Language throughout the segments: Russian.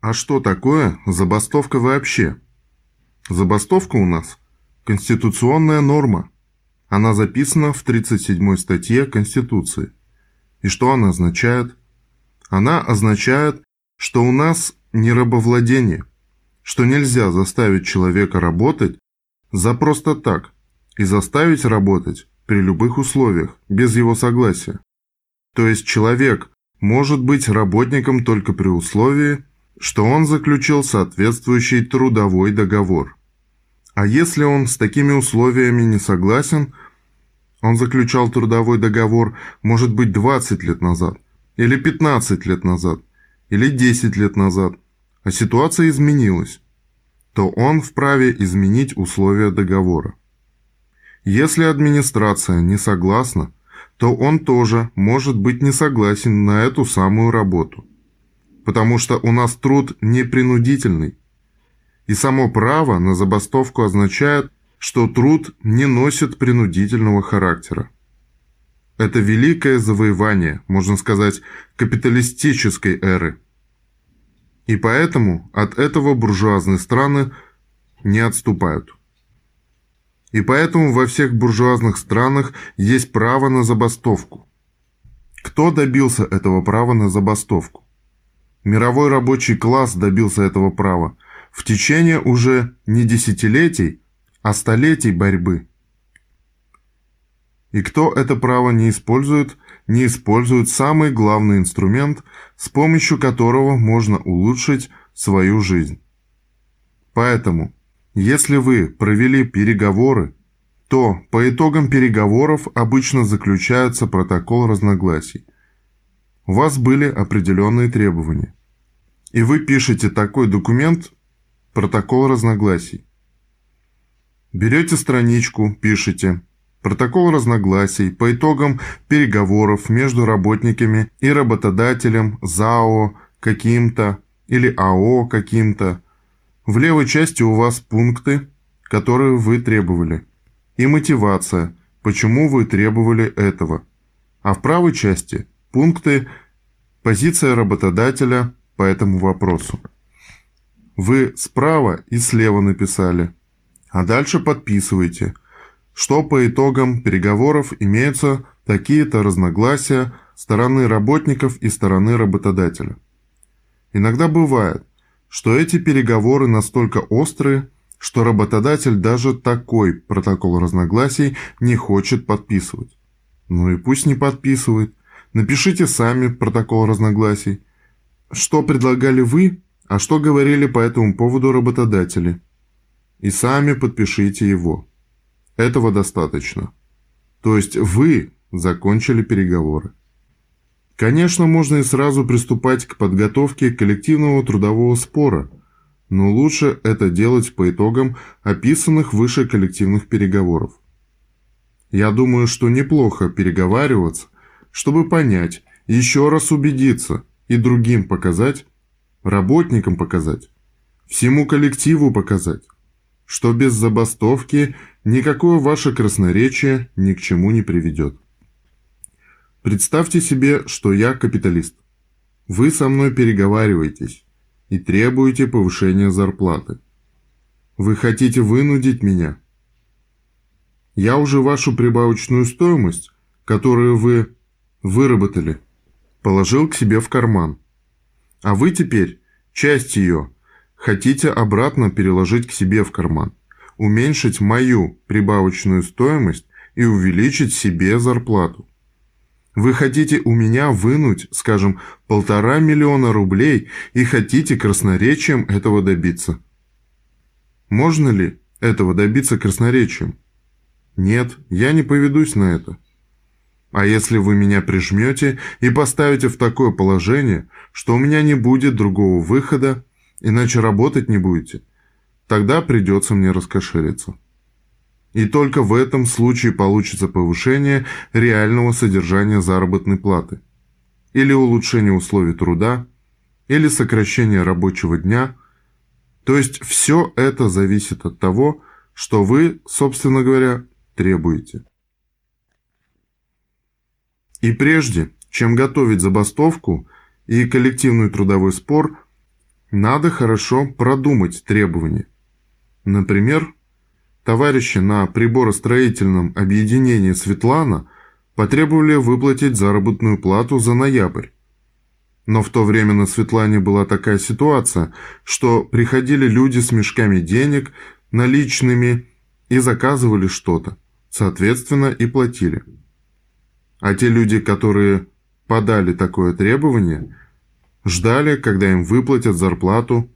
А что такое забастовка вообще? Забастовка у нас – конституционная норма. Она записана в 37 статье Конституции. И что она означает? Она означает, что у нас не рабовладение, что нельзя заставить человека работать за просто так и заставить работать при любых условиях, без его согласия. То есть человек может быть работником только при условии, что он заключил соответствующий трудовой договор. А если он с такими условиями не согласен, он заключал трудовой договор, может быть, 20 лет назад, или 15 лет назад, или 10 лет назад, а ситуация изменилась, то он вправе изменить условия договора. Если администрация не согласна, то он тоже может быть не согласен на эту самую работу. Потому что у нас труд непринудительный. И само право на забастовку означает, что труд не носит принудительного характера. Это великое завоевание, можно сказать, капиталистической эры. И поэтому от этого буржуазные страны не отступают. И поэтому во всех буржуазных странах есть право на забастовку. Кто добился этого права на забастовку? Мировой рабочий класс добился этого права в течение уже не десятилетий, а столетий борьбы. И кто это право не использует, не использует самый главный инструмент, с помощью которого можно улучшить свою жизнь. Поэтому если вы провели переговоры, то по итогам переговоров обычно заключается протокол разногласий. У вас были определенные требования. И вы пишете такой документ «Протокол разногласий». Берете страничку, пишете «Протокол разногласий по итогам переговоров между работниками и работодателем ЗАО каким-то или АО каким-то в левой части у вас пункты, которые вы требовали, и мотивация, почему вы требовали этого. А в правой части пункты «Позиция работодателя по этому вопросу». Вы справа и слева написали, а дальше подписывайте, что по итогам переговоров имеются такие-то разногласия стороны работников и стороны работодателя. Иногда бывает, что эти переговоры настолько острые, что работодатель даже такой протокол разногласий не хочет подписывать. Ну и пусть не подписывает. Напишите сами протокол разногласий. Что предлагали вы, а что говорили по этому поводу работодатели. И сами подпишите его. Этого достаточно. То есть вы закончили переговоры. Конечно, можно и сразу приступать к подготовке коллективного трудового спора, но лучше это делать по итогам описанных выше коллективных переговоров. Я думаю, что неплохо переговариваться, чтобы понять, еще раз убедиться и другим показать, работникам показать, всему коллективу показать, что без забастовки никакое ваше красноречие ни к чему не приведет. Представьте себе, что я капиталист. Вы со мной переговариваетесь и требуете повышения зарплаты. Вы хотите вынудить меня. Я уже вашу прибавочную стоимость, которую вы выработали, положил к себе в карман. А вы теперь часть ее хотите обратно переложить к себе в карман, уменьшить мою прибавочную стоимость и увеличить себе зарплату. Вы хотите у меня вынуть, скажем, полтора миллиона рублей и хотите красноречием этого добиться. Можно ли этого добиться красноречием? Нет, я не поведусь на это. А если вы меня прижмете и поставите в такое положение, что у меня не будет другого выхода, иначе работать не будете, тогда придется мне раскошелиться. И только в этом случае получится повышение реального содержания заработной платы, или улучшение условий труда, или сокращение рабочего дня. То есть все это зависит от того, что вы, собственно говоря, требуете. И прежде, чем готовить забастовку и коллективный трудовой спор, надо хорошо продумать требования. Например, товарищи на приборостроительном объединении «Светлана» потребовали выплатить заработную плату за ноябрь. Но в то время на Светлане была такая ситуация, что приходили люди с мешками денег, наличными и заказывали что-то, соответственно и платили. А те люди, которые подали такое требование, ждали, когда им выплатят зарплату,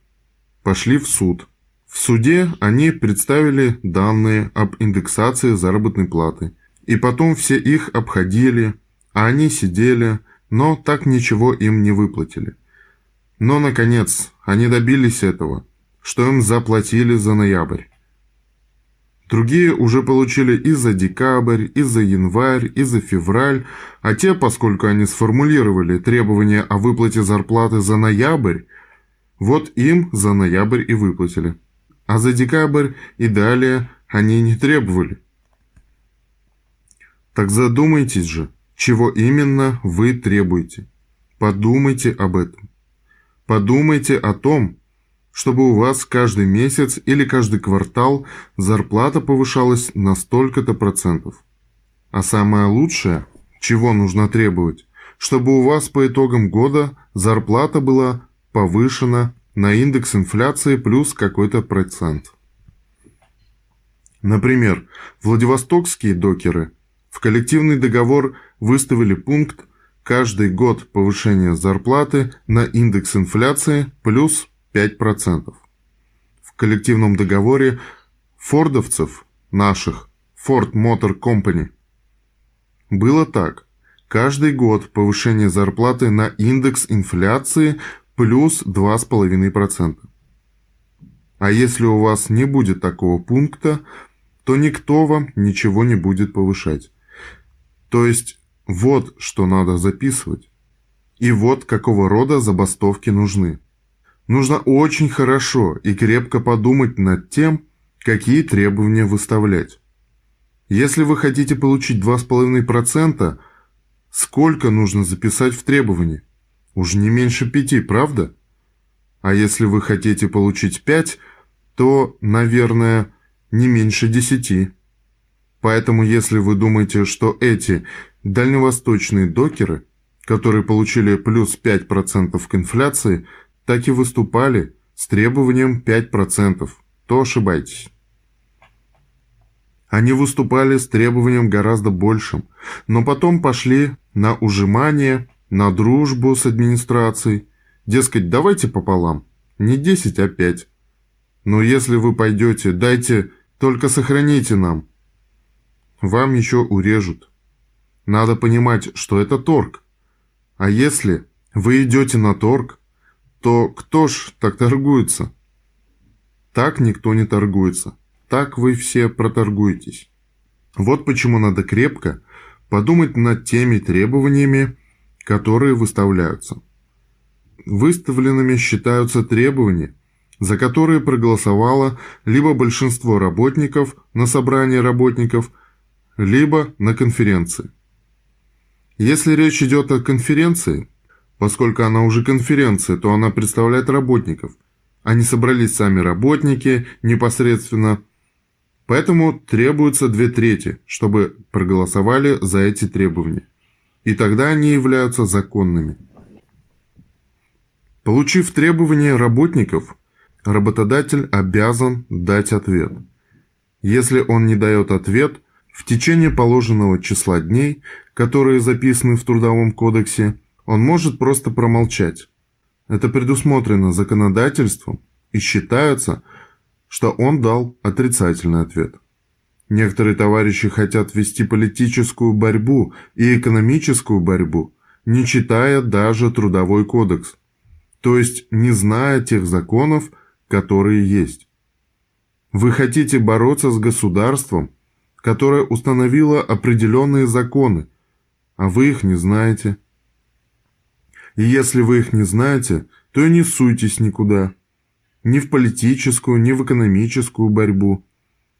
пошли в суд. В суде они представили данные об индексации заработной платы, и потом все их обходили, а они сидели, но так ничего им не выплатили. Но, наконец, они добились этого, что им заплатили за ноябрь. Другие уже получили и за декабрь, и за январь, и за февраль, а те, поскольку они сформулировали требования о выплате зарплаты за ноябрь, вот им за ноябрь и выплатили. А за декабрь и далее они не требовали. Так задумайтесь же, чего именно вы требуете. Подумайте об этом. Подумайте о том, чтобы у вас каждый месяц или каждый квартал зарплата повышалась на столько-то процентов. А самое лучшее, чего нужно требовать, чтобы у вас по итогам года зарплата была повышена на индекс инфляции плюс какой-то процент. Например, Владивостокские докеры в коллективный договор выставили пункт каждый год повышения зарплаты на индекс инфляции плюс 5%. В коллективном договоре фордовцев, наших, Ford Motor Company, было так. Каждый год повышение зарплаты на индекс инфляции плюс 2,5%. А если у вас не будет такого пункта, то никто вам ничего не будет повышать. То есть вот что надо записывать. И вот какого рода забастовки нужны. Нужно очень хорошо и крепко подумать над тем, какие требования выставлять. Если вы хотите получить 2,5%, сколько нужно записать в требовании? Уж не меньше 5, правда? А если вы хотите получить 5, то, наверное, не меньше 10. Поэтому если вы думаете, что эти дальневосточные докеры, которые получили плюс 5% к инфляции, так и выступали с требованием 5%, то ошибаетесь. Они выступали с требованием гораздо большим, но потом пошли на ужимание, на дружбу с администрацией. Дескать, давайте пополам, не 10, а 5. Но если вы пойдете, дайте, только сохраните нам. Вам еще урежут. Надо понимать, что это торг. А если вы идете на торг, то кто ж так торгуется? Так никто не торгуется. Так вы все проторгуетесь. Вот почему надо крепко подумать над теми требованиями, которые выставляются. Выставленными считаются требования, за которые проголосовало либо большинство работников на собрании работников, либо на конференции. Если речь идет о конференции, Поскольку она уже конференция, то она представляет работников. Они собрались сами работники непосредственно. Поэтому требуется две трети, чтобы проголосовали за эти требования. И тогда они являются законными. Получив требования работников, работодатель обязан дать ответ. Если он не дает ответ, в течение положенного числа дней, которые записаны в Трудовом кодексе, он может просто промолчать. Это предусмотрено законодательством и считается, что он дал отрицательный ответ. Некоторые товарищи хотят вести политическую борьбу и экономическую борьбу, не читая даже Трудовой кодекс, то есть не зная тех законов, которые есть. Вы хотите бороться с государством, которое установило определенные законы, а вы их не знаете. И если вы их не знаете, то и не суйтесь никуда. Ни в политическую, ни в экономическую борьбу.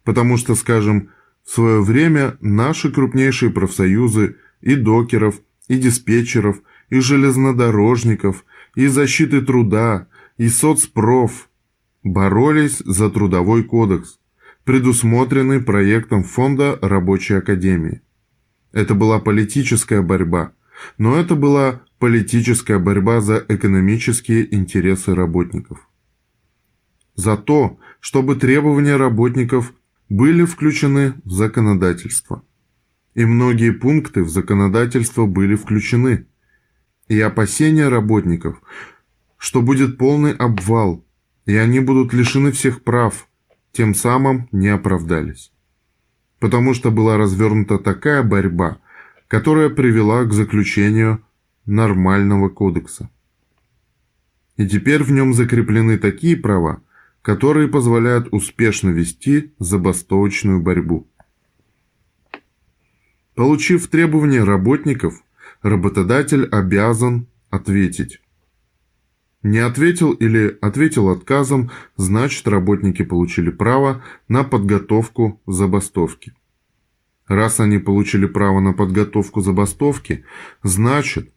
Потому что, скажем, в свое время наши крупнейшие профсоюзы и докеров, и диспетчеров, и железнодорожников, и защиты труда, и соцпроф боролись за трудовой кодекс, предусмотренный проектом Фонда Рабочей Академии. Это была политическая борьба, но это была политическая борьба за экономические интересы работников. За то, чтобы требования работников были включены в законодательство. И многие пункты в законодательство были включены. И опасения работников, что будет полный обвал, и они будут лишены всех прав, тем самым не оправдались. Потому что была развернута такая борьба, которая привела к заключению нормального кодекса. И теперь в нем закреплены такие права, которые позволяют успешно вести забастовочную борьбу. Получив требования работников, работодатель обязан ответить. Не ответил или ответил отказом, значит работники получили право на подготовку забастовки. Раз они получили право на подготовку забастовки, значит,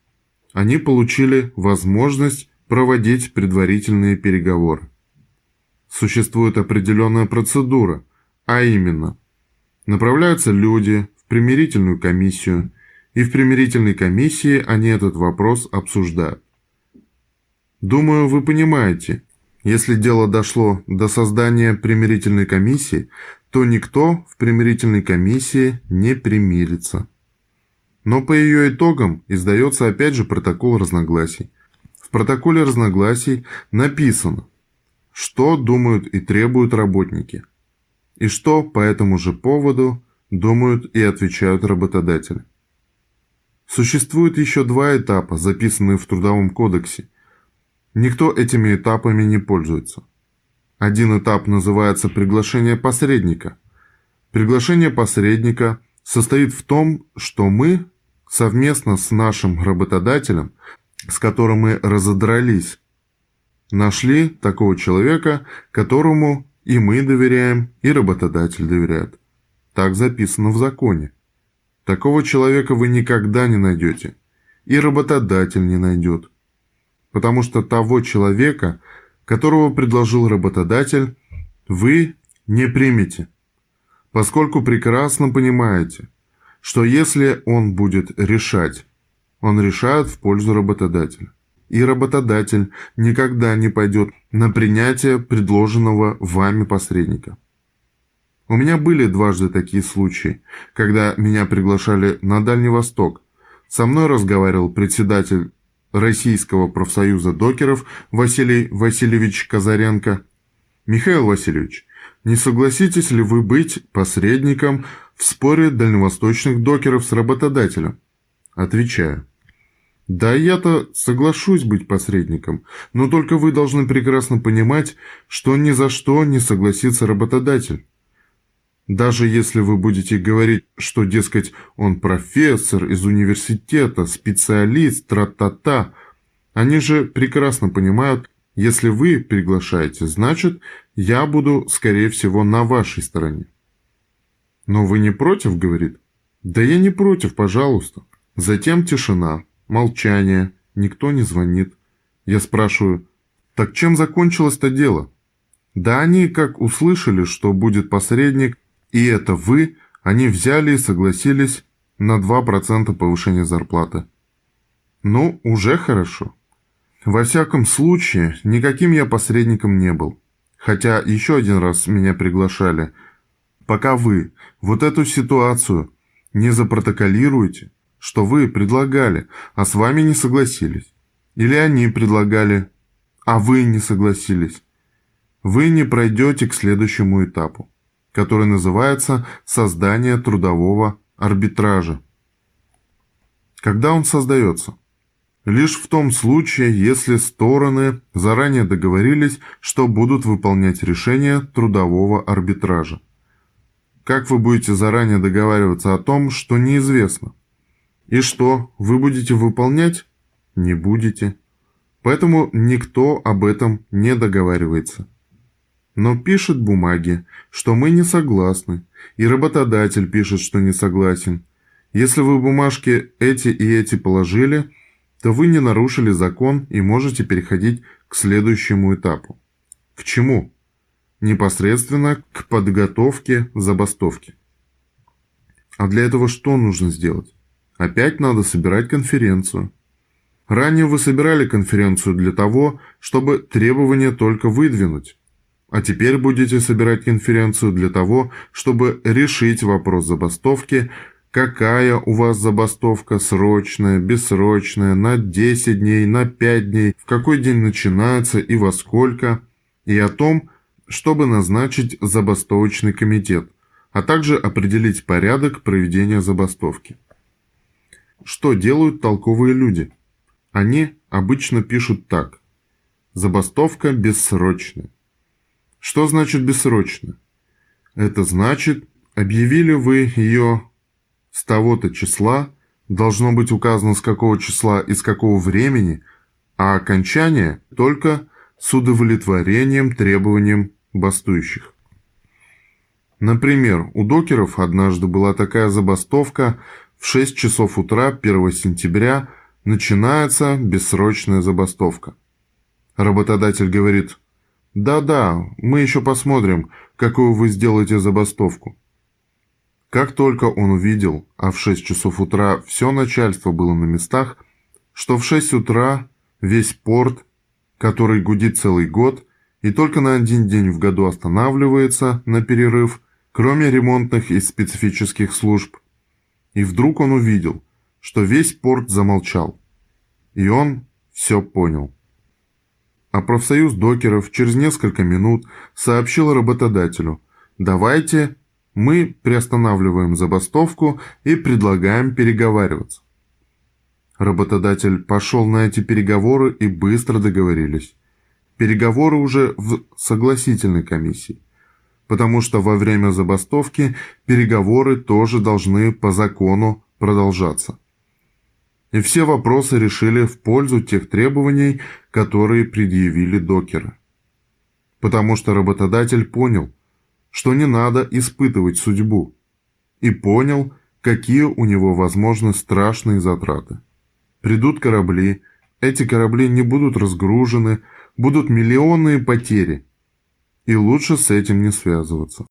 они получили возможность проводить предварительные переговоры существует определенная процедура, а именно, направляются люди в примирительную комиссию, и в примирительной комиссии они этот вопрос обсуждают. Думаю, вы понимаете, если дело дошло до создания примирительной комиссии, то никто в примирительной комиссии не примирится. Но по ее итогам издается опять же протокол разногласий. В протоколе разногласий написано, что думают и требуют работники, и что по этому же поводу думают и отвечают работодатели. Существует еще два этапа, записанные в Трудовом кодексе. Никто этими этапами не пользуется. Один этап называется приглашение посредника. Приглашение посредника состоит в том, что мы совместно с нашим работодателем, с которым мы разодрались, Нашли такого человека, которому и мы доверяем, и работодатель доверяет. Так записано в законе. Такого человека вы никогда не найдете. И работодатель не найдет. Потому что того человека, которого предложил работодатель, вы не примете. Поскольку прекрасно понимаете, что если он будет решать, он решает в пользу работодателя и работодатель никогда не пойдет на принятие предложенного вами посредника. У меня были дважды такие случаи, когда меня приглашали на Дальний Восток. Со мной разговаривал председатель Российского профсоюза докеров Василий Васильевич Казаренко. Михаил Васильевич, не согласитесь ли вы быть посредником в споре дальневосточных докеров с работодателем? Отвечаю. Да, я-то соглашусь быть посредником, но только вы должны прекрасно понимать, что ни за что не согласится работодатель. Даже если вы будете говорить, что, дескать, он профессор из университета, специалист, тра-та-та, они же прекрасно понимают, если вы приглашаете, значит, я буду, скорее всего, на вашей стороне. Но вы не против, говорит? Да я не против, пожалуйста. Затем тишина. Молчание, никто не звонит. Я спрашиваю, так чем закончилось-то дело? Да они, как услышали, что будет посредник, и это вы, они взяли и согласились на 2% повышения зарплаты. Ну, уже хорошо. Во всяком случае, никаким я посредником не был. Хотя еще один раз меня приглашали. Пока вы вот эту ситуацию не запротоколируете, что вы предлагали, а с вами не согласились. Или они предлагали, а вы не согласились. Вы не пройдете к следующему этапу, который называется создание трудового арбитража. Когда он создается? Лишь в том случае, если стороны заранее договорились, что будут выполнять решение трудового арбитража. Как вы будете заранее договариваться о том, что неизвестно? И что, вы будете выполнять? Не будете. Поэтому никто об этом не договаривается. Но пишет бумаги, что мы не согласны, и работодатель пишет, что не согласен. Если вы бумажки эти и эти положили, то вы не нарушили закон и можете переходить к следующему этапу. К чему? Непосредственно к подготовке забастовки. А для этого что нужно сделать? Опять надо собирать конференцию. Ранее вы собирали конференцию для того, чтобы требования только выдвинуть. А теперь будете собирать конференцию для того, чтобы решить вопрос забастовки, какая у вас забастовка, срочная, бессрочная, на 10 дней, на 5 дней, в какой день начинается и во сколько, и о том, чтобы назначить забастовочный комитет, а также определить порядок проведения забастовки. Что делают толковые люди? Они обычно пишут так. Забастовка бессрочная. Что значит бессрочно? Это значит, объявили вы ее с того-то числа, должно быть указано с какого числа и с какого времени, а окончание только с удовлетворением требованиям бастующих. Например, у докеров однажды была такая забастовка в 6 часов утра 1 сентября начинается бессрочная забастовка. Работодатель говорит – да-да, мы еще посмотрим, какую вы сделаете забастовку. Как только он увидел, а в 6 часов утра все начальство было на местах, что в 6 утра весь порт, который гудит целый год и только на один день в году останавливается на перерыв, кроме ремонтных и специфических служб, и вдруг он увидел, что весь порт замолчал. И он все понял а профсоюз докеров через несколько минут сообщил работодателю «Давайте мы приостанавливаем забастовку и предлагаем переговариваться». Работодатель пошел на эти переговоры и быстро договорились. Переговоры уже в согласительной комиссии, потому что во время забастовки переговоры тоже должны по закону продолжаться и все вопросы решили в пользу тех требований, которые предъявили докеры. Потому что работодатель понял, что не надо испытывать судьбу, и понял, какие у него возможны страшные затраты. Придут корабли, эти корабли не будут разгружены, будут миллионные потери, и лучше с этим не связываться.